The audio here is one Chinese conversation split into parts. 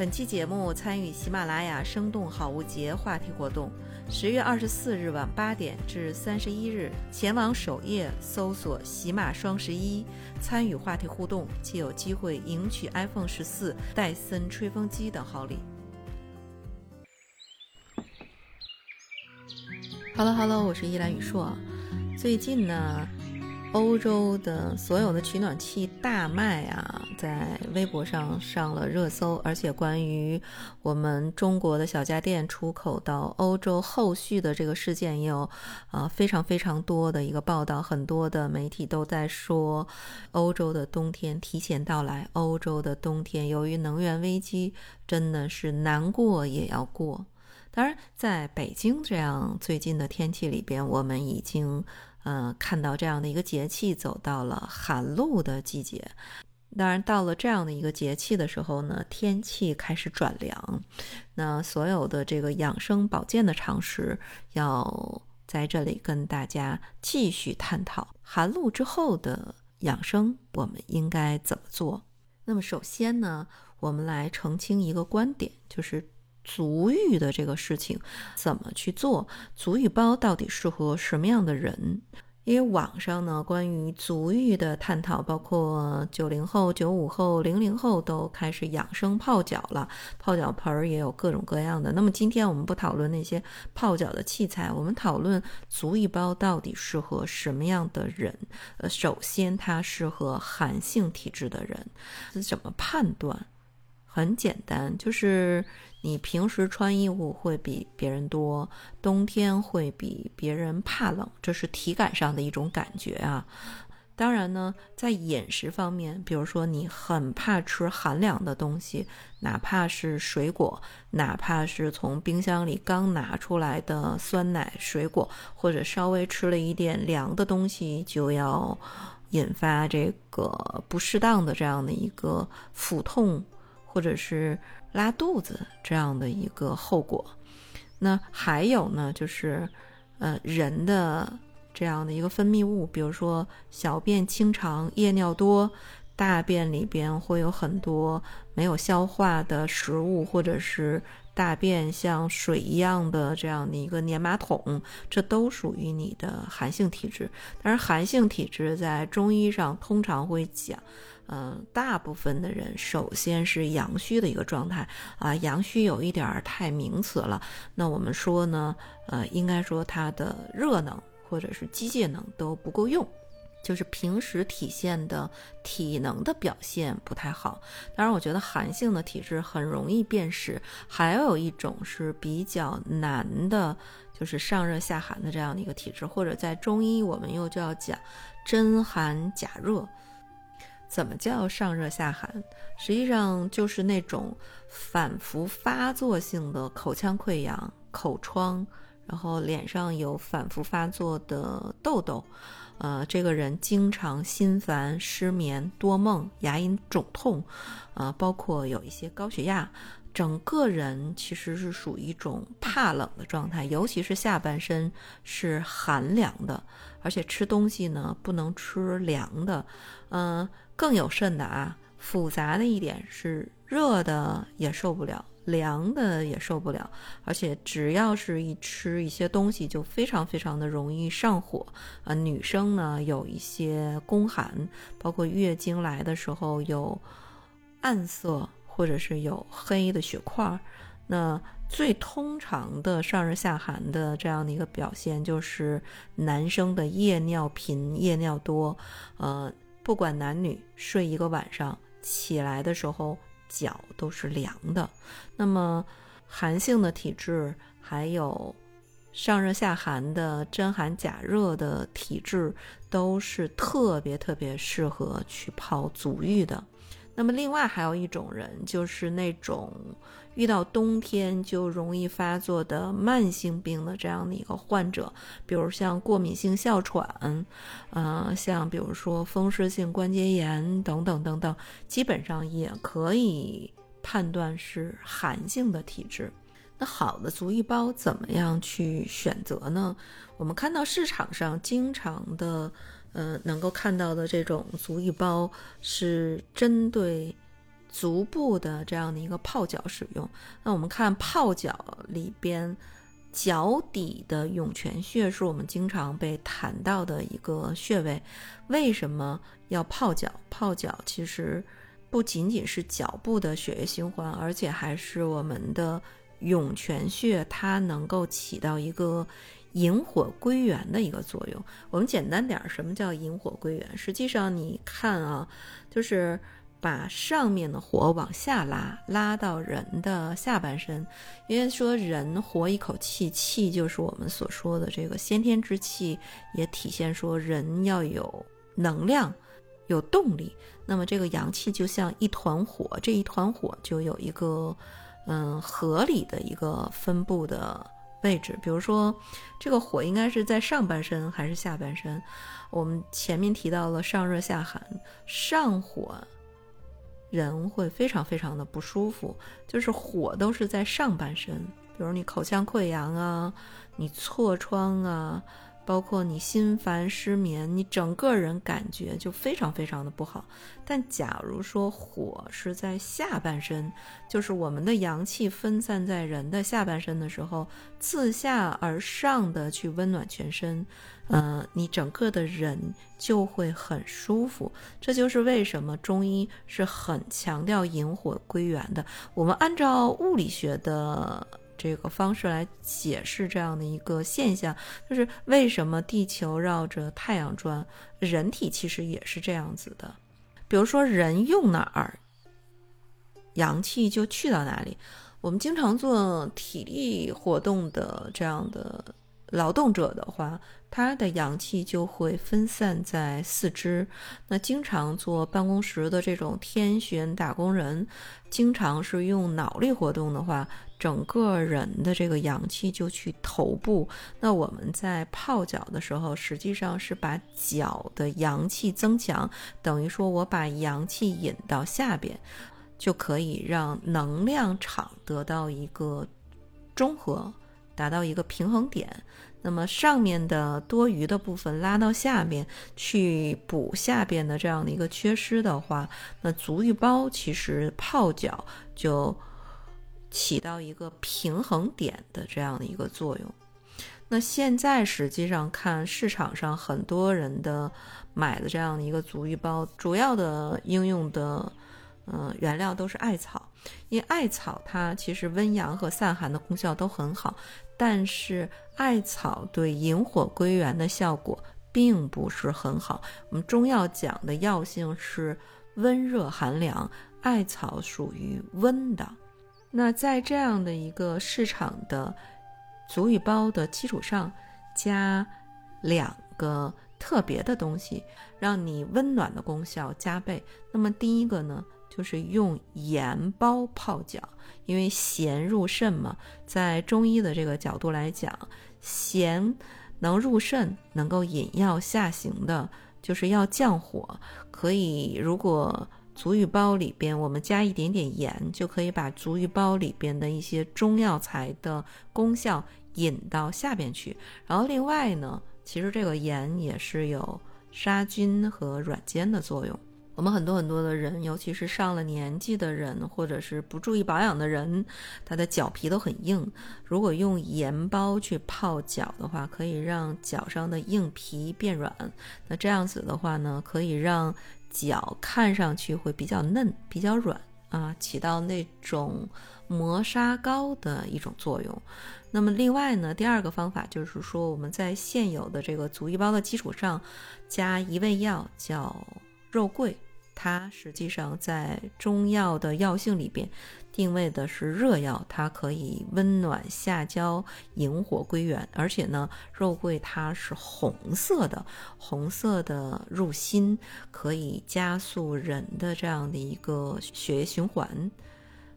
本期节目参与喜马拉雅“生动好物节”话题活动，十月二十四日晚八点至三十一日，前往首页搜索“喜马双十一”，参与话题互动，即有机会赢取 iPhone 十四、戴森吹风机等好礼。Hello Hello，我是依兰雨硕。最近呢？欧洲的所有的取暖器大卖啊，在微博上上了热搜，而且关于我们中国的小家电出口到欧洲后续的这个事件，也有啊非常非常多的一个报道，很多的媒体都在说，欧洲的冬天提前到来，欧洲的冬天由于能源危机，真的是难过也要过。当然，在北京这样最近的天气里边，我们已经。嗯，看到这样的一个节气走到了寒露的季节，当然到了这样的一个节气的时候呢，天气开始转凉，那所有的这个养生保健的常识要在这里跟大家继续探讨。寒露之后的养生，我们应该怎么做？那么首先呢，我们来澄清一个观点，就是。足浴的这个事情怎么去做？足浴包到底适合什么样的人？因为网上呢，关于足浴的探讨，包括九零后、九五后、零零后都开始养生泡脚了，泡脚盆儿也有各种各样的。那么今天我们不讨论那些泡脚的器材，我们讨论足浴包到底适合什么样的人？呃，首先它适合寒性体质的人，怎么判断？很简单，就是你平时穿衣服会比别人多，冬天会比别人怕冷，这是体感上的一种感觉啊。当然呢，在饮食方面，比如说你很怕吃寒凉的东西，哪怕是水果，哪怕是从冰箱里刚拿出来的酸奶水果，或者稍微吃了一点凉的东西，就要引发这个不适当的这样的一个腹痛。或者是拉肚子这样的一个后果，那还有呢，就是呃人的这样的一个分泌物，比如说小便清长、夜尿多，大便里边会有很多没有消化的食物，或者是大便像水一样的这样的一个粘马桶，这都属于你的寒性体质。但是寒性体质在中医上通常会讲。嗯，大部分的人首先是阳虚的一个状态啊，阳虚有一点儿太名词了。那我们说呢，呃，应该说它的热能或者是机械能都不够用，就是平时体现的体能的表现不太好。当然，我觉得寒性的体质很容易辨识，还有一种是比较难的，就是上热下寒的这样的一个体质，或者在中医我们又就要讲真寒假热。怎么叫上热下寒？实际上就是那种反复发作性的口腔溃疡、口疮，然后脸上有反复发作的痘痘，呃，这个人经常心烦、失眠、多梦、牙龈肿痛，呃，包括有一些高血压。整个人其实是属于一种怕冷的状态，尤其是下半身是寒凉的，而且吃东西呢不能吃凉的，嗯，更有甚的啊，复杂的一点是热的也受不了，凉的也受不了，而且只要是一吃一些东西就非常非常的容易上火啊。女生呢有一些宫寒，包括月经来的时候有暗色。或者是有黑的血块，那最通常的上热下寒的这样的一个表现，就是男生的夜尿频、夜尿多，呃，不管男女，睡一个晚上起来的时候脚都是凉的。那么寒性的体质，还有上热下寒的真寒假热的体质，都是特别特别适合去泡足浴的。那么，另外还有一种人，就是那种遇到冬天就容易发作的慢性病的这样的一个患者，比如像过敏性哮喘，呃，像比如说风湿性关节炎等等等等，基本上也可以判断是寒性的体质。那好的足浴包怎么样去选择呢？我们看到市场上经常的。呃，能够看到的这种足浴包是针对足部的这样的一个泡脚使用。那我们看泡脚里边，脚底的涌泉穴是我们经常被谈到的一个穴位。为什么要泡脚？泡脚其实不仅仅是脚部的血液循环，而且还是我们的涌泉穴，它能够起到一个。引火归元的一个作用，我们简单点，什么叫引火归元？实际上你看啊，就是把上面的火往下拉，拉到人的下半身。因为说人活一口气，气就是我们所说的这个先天之气，也体现说人要有能量、有动力。那么这个阳气就像一团火，这一团火就有一个嗯合理的一个分布的。位置，比如说，这个火应该是在上半身还是下半身？我们前面提到了上热下寒，上火人会非常非常的不舒服，就是火都是在上半身，比如你口腔溃疡啊，你痤疮啊。包括你心烦失眠，你整个人感觉就非常非常的不好。但假如说火是在下半身，就是我们的阳气分散在人的下半身的时候，自下而上的去温暖全身，嗯，你整个的人就会很舒服。这就是为什么中医是很强调引火归元的。我们按照物理学的。这个方式来解释这样的一个现象，就是为什么地球绕着太阳转，人体其实也是这样子的。比如说，人用哪儿，阳气就去到哪里。我们经常做体力活动的这样的劳动者的话。他的阳气就会分散在四肢，那经常坐办公室的这种天选打工人，经常是用脑力活动的话，整个人的这个阳气就去头部。那我们在泡脚的时候，实际上是把脚的阳气增强，等于说我把阳气引到下边，就可以让能量场得到一个中和，达到一个平衡点。那么上面的多余的部分拉到下面去补下边的这样的一个缺失的话，那足浴包其实泡脚就起到一个平衡点的这样的一个作用。那现在实际上看市场上很多人的买的这样的一个足浴包，主要的应用的嗯原料都是艾草，因为艾草它其实温阳和散寒的功效都很好。但是艾草对引火归元的效果并不是很好。我们中药讲的药性是温热寒凉，艾草属于温的。那在这样的一个市场的足浴包的基础上，加两个特别的东西，让你温暖的功效加倍。那么第一个呢？就是用盐包泡脚，因为咸入肾嘛，在中医的这个角度来讲，咸能入肾，能够引药下行的，就是要降火。可以，如果足浴包里边我们加一点点盐，就可以把足浴包里边的一些中药材的功效引到下边去。然后另外呢，其实这个盐也是有杀菌和软坚的作用。我们很多很多的人，尤其是上了年纪的人，或者是不注意保养的人，他的脚皮都很硬。如果用盐包去泡脚的话，可以让脚上的硬皮变软。那这样子的话呢，可以让脚看上去会比较嫩、比较软啊，起到那种磨砂膏的一种作用。那么另外呢，第二个方法就是说，我们在现有的这个足浴包的基础上，加一味药叫肉桂。它实际上在中药的药性里边定位的是热药，它可以温暖下焦、引火归元，而且呢，肉桂它是红色的，红色的入心，可以加速人的这样的一个血液循环。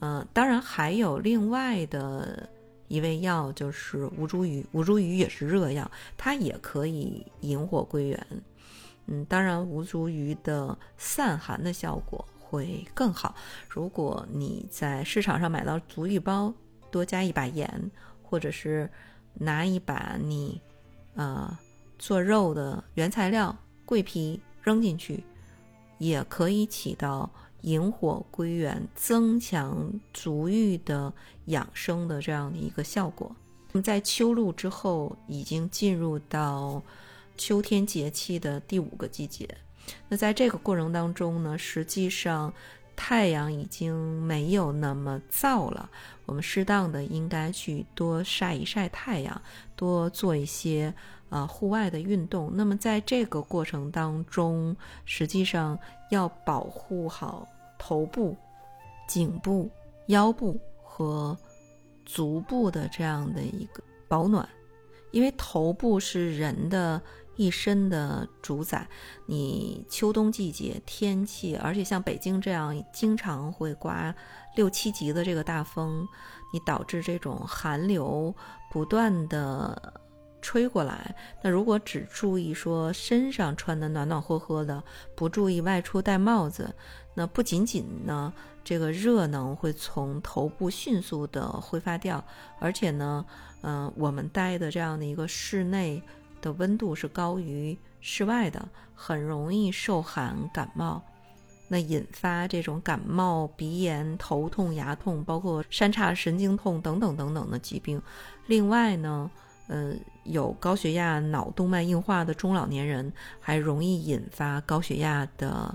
嗯，当然还有另外的一味药，就是吴茱萸，吴茱萸也是热药，它也可以引火归元。嗯，当然，吴茱萸的散寒的效果会更好。如果你在市场上买到足浴包，多加一把盐，或者是拿一把你呃做肉的原材料桂皮扔进去，也可以起到引火归元、增强足浴的养生的这样的一个效果。那么在秋露之后，已经进入到秋天节气的第五个季节。那在这个过程当中呢，实际上太阳已经没有那么燥了，我们适当的应该去多晒一晒太阳，多做一些啊户外的运动。那么在这个过程当中，实际上要保护好头部、颈部、腰部和足部的这样的一个保暖，因为头部是人的。一身的主宰，你秋冬季节天气，而且像北京这样经常会刮六七级的这个大风，你导致这种寒流不断的吹过来。那如果只注意说身上穿的暖暖和和的，不注意外出戴帽子，那不仅仅呢这个热能会从头部迅速的挥发掉，而且呢，嗯，我们待的这样的一个室内。的温度是高于室外的，很容易受寒感冒，那引发这种感冒、鼻炎、头痛、牙痛，包括三叉神经痛等等等等的疾病。另外呢，呃，有高血压、脑动脉硬化的中老年人，还容易引发高血压的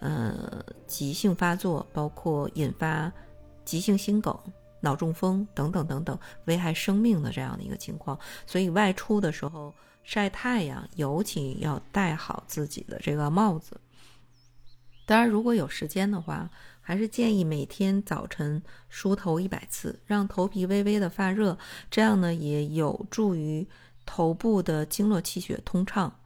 呃急性发作，包括引发急性心梗、脑中风等等等等，危害生命的这样的一个情况。所以外出的时候。晒太阳，尤其要戴好自己的这个帽子。当然，如果有时间的话，还是建议每天早晨梳头一百次，让头皮微微的发热，这样呢也有助于头部的经络气血通畅。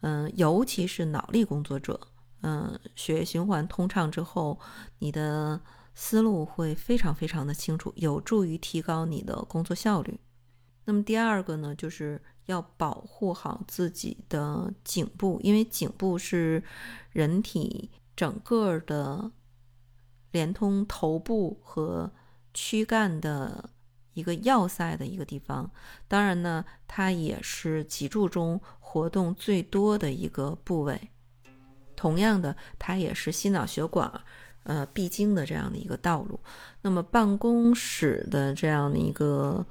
嗯，尤其是脑力工作者，嗯，血液循环通畅之后，你的思路会非常非常的清楚，有助于提高你的工作效率。那么第二个呢，就是要保护好自己的颈部，因为颈部是人体整个的连通头部和躯干的一个要塞的一个地方。当然呢，它也是脊柱中活动最多的一个部位。同样的，它也是心脑血管呃必经的这样的一个道路。那么办公室的这样的一个。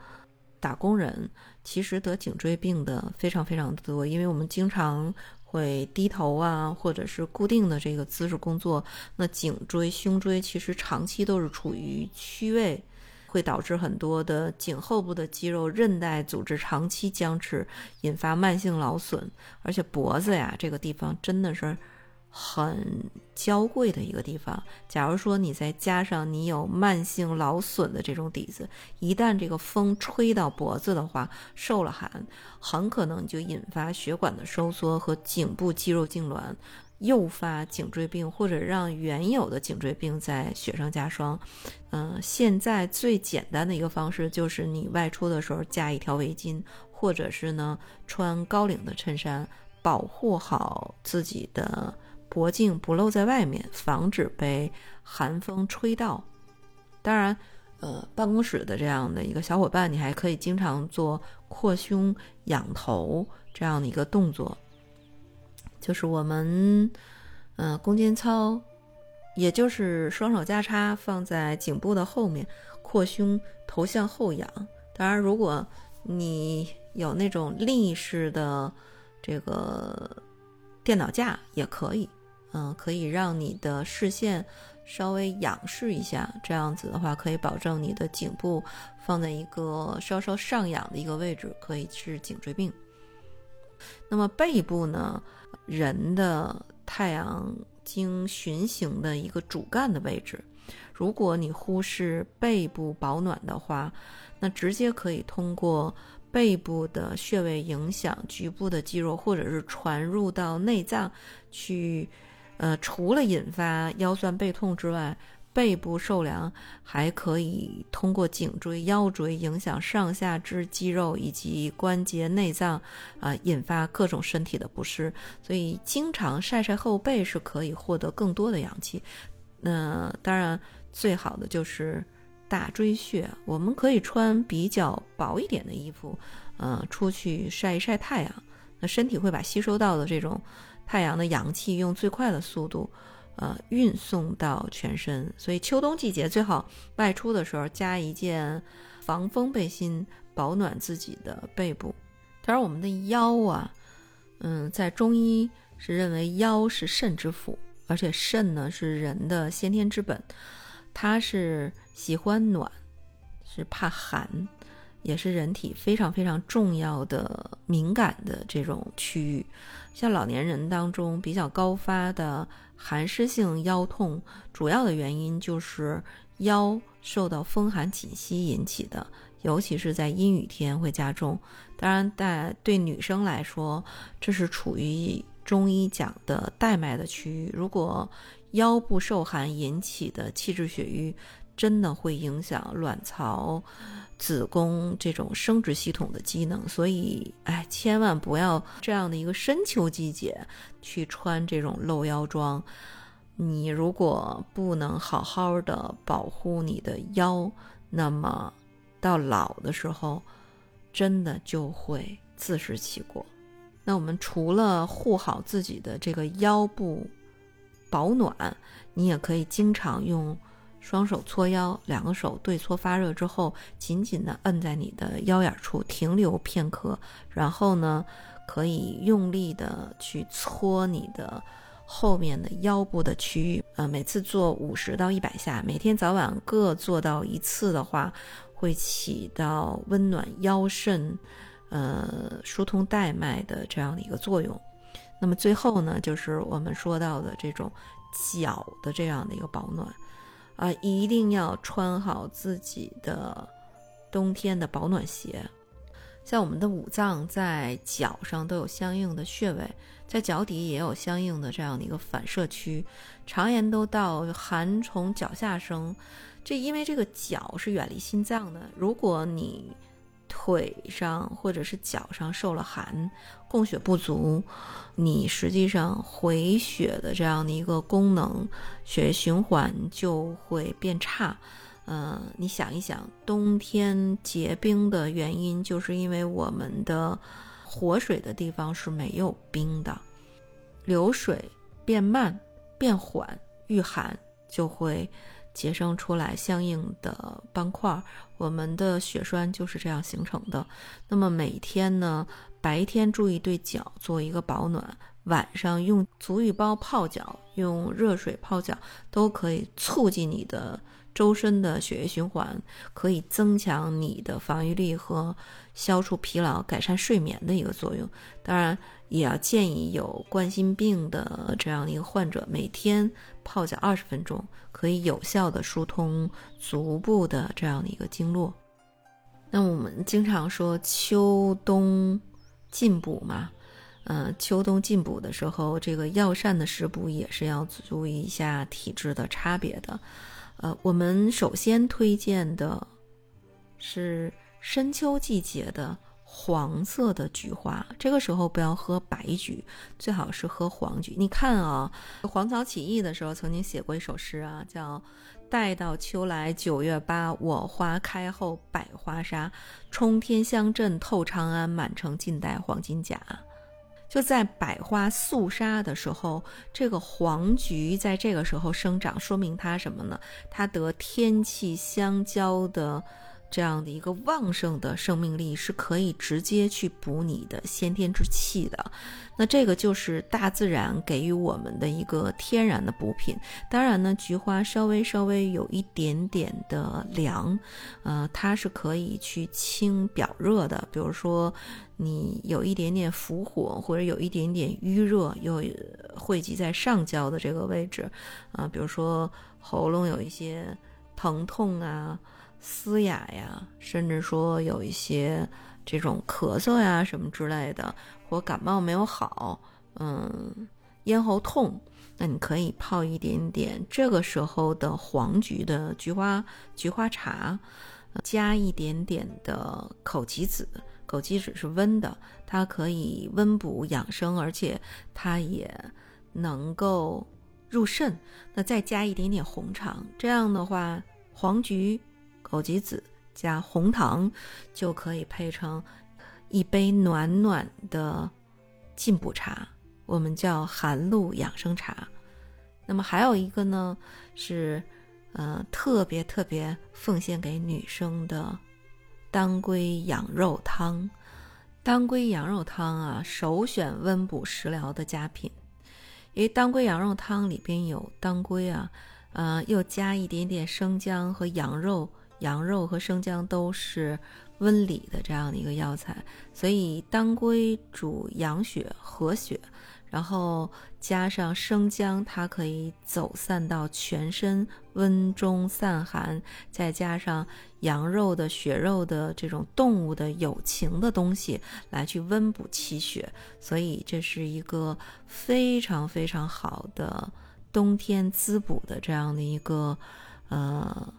打工人其实得颈椎病的非常非常多，因为我们经常会低头啊，或者是固定的这个姿势工作，那颈椎、胸椎其实长期都是处于屈位，会导致很多的颈后部的肌肉、韧带组织长期僵持，引发慢性劳损，而且脖子呀这个地方真的是。很娇贵的一个地方。假如说你再加上你有慢性劳损的这种底子，一旦这个风吹到脖子的话，受了寒，很可能就引发血管的收缩和颈部肌肉痉挛，诱发颈椎病，或者让原有的颈椎病在雪上加霜。嗯，现在最简单的一个方式就是你外出的时候加一条围巾，或者是呢穿高领的衬衫，保护好自己的。脖颈不露在外面，防止被寒风吹到。当然，呃，办公室的这样的一个小伙伴，你还可以经常做扩胸仰头这样的一个动作，就是我们，嗯，弓肩操，也就是双手交叉放在颈部的后面，扩胸，头向后仰。当然，如果你有那种立式的这个。电脑架也可以，嗯，可以让你的视线稍微仰视一下，这样子的话可以保证你的颈部放在一个稍稍上仰的一个位置，可以治颈椎病。那么背部呢，人的太阳经循行的一个主干的位置，如果你忽视背部保暖的话，那直接可以通过。背部的穴位影响局部的肌肉，或者是传入到内脏去，呃，除了引发腰酸背痛之外，背部受凉还可以通过颈椎、腰椎影响上下肢肌肉以及关节内脏，啊，引发各种身体的不适。所以，经常晒晒后背是可以获得更多的阳气。那当然，最好的就是。大椎穴，我们可以穿比较薄一点的衣服，呃，出去晒一晒太阳，那身体会把吸收到的这种太阳的阳气用最快的速度，呃运送到全身。所以秋冬季节最好外出的时候加一件防风背心，保暖自己的背部。当然，我们的腰啊，嗯，在中医是认为腰是肾之府，而且肾呢是人的先天之本，它是喜欢暖，是怕寒。也是人体非常非常重要的敏感的这种区域，像老年人当中比较高发的寒湿性腰痛，主要的原因就是腰受到风寒侵袭引起的，尤其是在阴雨天会加重。当然，在对女生来说，这是处于中医讲的带脉的区域，如果腰部受寒引起的气滞血瘀，真的会影响卵巢。子宫这种生殖系统的机能，所以哎，千万不要这样的一个深秋季节去穿这种露腰装。你如果不能好好的保护你的腰，那么到老的时候，真的就会自食其果。那我们除了护好自己的这个腰部保暖，你也可以经常用。双手搓腰，两个手对搓发热之后，紧紧地摁在你的腰眼处停留片刻，然后呢，可以用力的去搓你的后面的腰部的区域。呃，每次做五十到一百下，每天早晚各做到一次的话，会起到温暖腰肾、呃疏通带脉的这样的一个作用。那么最后呢，就是我们说到的这种脚的这样的一个保暖。啊，一定要穿好自己的冬天的保暖鞋。像我们的五脏在脚上都有相应的穴位，在脚底也有相应的这样的一个反射区。常言都道寒从脚下生，这因为这个脚是远离心脏的。如果你腿上或者是脚上受了寒，供血不足，你实际上回血的这样的一个功能，血液循环就会变差。嗯，你想一想，冬天结冰的原因，就是因为我们的活水的地方是没有冰的，流水变慢变缓，遇寒就会。结生出来相应的斑块，我们的血栓就是这样形成的。那么每天呢，白天注意对脚做一个保暖，晚上用足浴包泡脚，用热水泡脚，都可以促进你的周身的血液循环，可以增强你的防御力和消除疲劳、改善睡眠的一个作用。当然。也要建议有冠心病的这样一个患者，每天泡脚二十分钟，可以有效的疏通足部的这样的一个经络。那我们经常说秋冬进补嘛，嗯，秋冬进补的时候，这个药膳的食补也是要注意一下体质的差别的。呃，我们首先推荐的是深秋季节的。黄色的菊花，这个时候不要喝白菊，最好是喝黄菊。你看啊，黄巢起义的时候曾经写过一首诗啊，叫“待到秋来九月八，我花开后百花杀，冲天香阵透长安，满城尽带黄金甲。”就在百花肃杀的时候，这个黄菊在这个时候生长，说明它什么呢？它得天气相交的。这样的一个旺盛的生命力是可以直接去补你的先天之气的，那这个就是大自然给予我们的一个天然的补品。当然呢，菊花稍微稍微有一点点的凉，呃，它是可以去清表热的。比如说你有一点点伏火，或者有一点点淤热，又汇集在上焦的这个位置，啊，比如说喉咙有一些疼痛啊。嘶哑呀，甚至说有一些这种咳嗽呀什么之类的，或感冒没有好，嗯，咽喉痛，那你可以泡一点点这个时候的黄菊的菊花菊花茶，加一点点的枸杞子，枸杞子是温的，它可以温补养生，而且它也能够入肾。那再加一点点红肠，这样的话，黄菊。枸杞子加红糖，就可以配成一杯暖暖的进补茶，我们叫寒露养生茶。那么还有一个呢是，呃，特别特别奉献给女生的当归羊肉汤。当归羊肉汤啊，首选温补食疗的佳品，因为当归羊肉汤里边有当归啊，呃，又加一点点生姜和羊肉，羊肉和生姜都是。温里的这样的一个药材，所以当归主养血和血，然后加上生姜，它可以走散到全身，温中散寒，再加上羊肉的血肉的这种动物的有情的东西来去温补气血，所以这是一个非常非常好的冬天滋补的这样的一个呃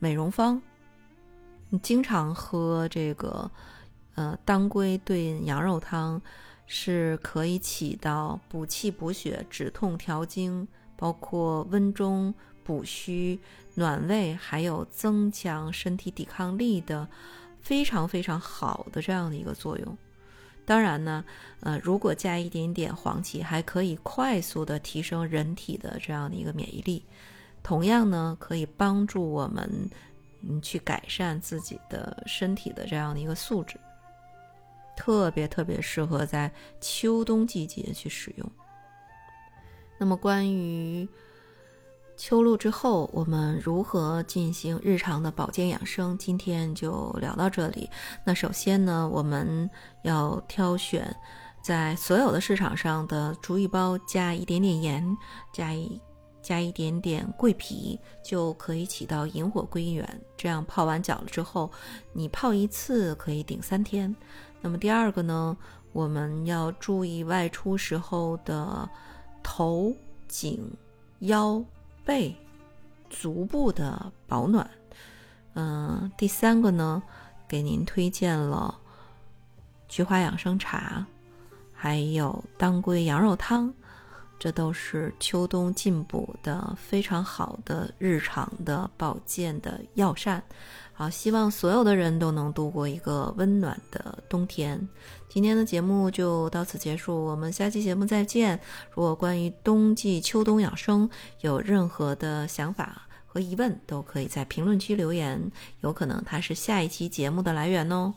美容方。你经常喝这个，呃，当归炖羊肉汤，是可以起到补气补血、止痛调经，包括温中补虚、暖胃，还有增强身体抵抗力的非常非常好的这样的一个作用。当然呢，呃，如果加一点点黄芪，还可以快速的提升人体的这样的一个免疫力，同样呢，可以帮助我们。嗯去改善自己的身体的这样的一个素质，特别特别适合在秋冬季节去使用。那么关于秋露之后我们如何进行日常的保健养生，今天就聊到这里。那首先呢，我们要挑选在所有的市场上的竹芋包，加一点点盐，加一。加一点点桂皮就可以起到引火归元。这样泡完脚了之后，你泡一次可以顶三天。那么第二个呢，我们要注意外出时候的头、颈、腰、背、足部的保暖。嗯，第三个呢，给您推荐了菊花养生茶，还有当归羊肉汤。这都是秋冬进补的非常好的日常的保健的药膳。好，希望所有的人都能度过一个温暖的冬天。今天的节目就到此结束，我们下期节目再见。如果关于冬季秋冬养生有任何的想法和疑问，都可以在评论区留言，有可能它是下一期节目的来源哦。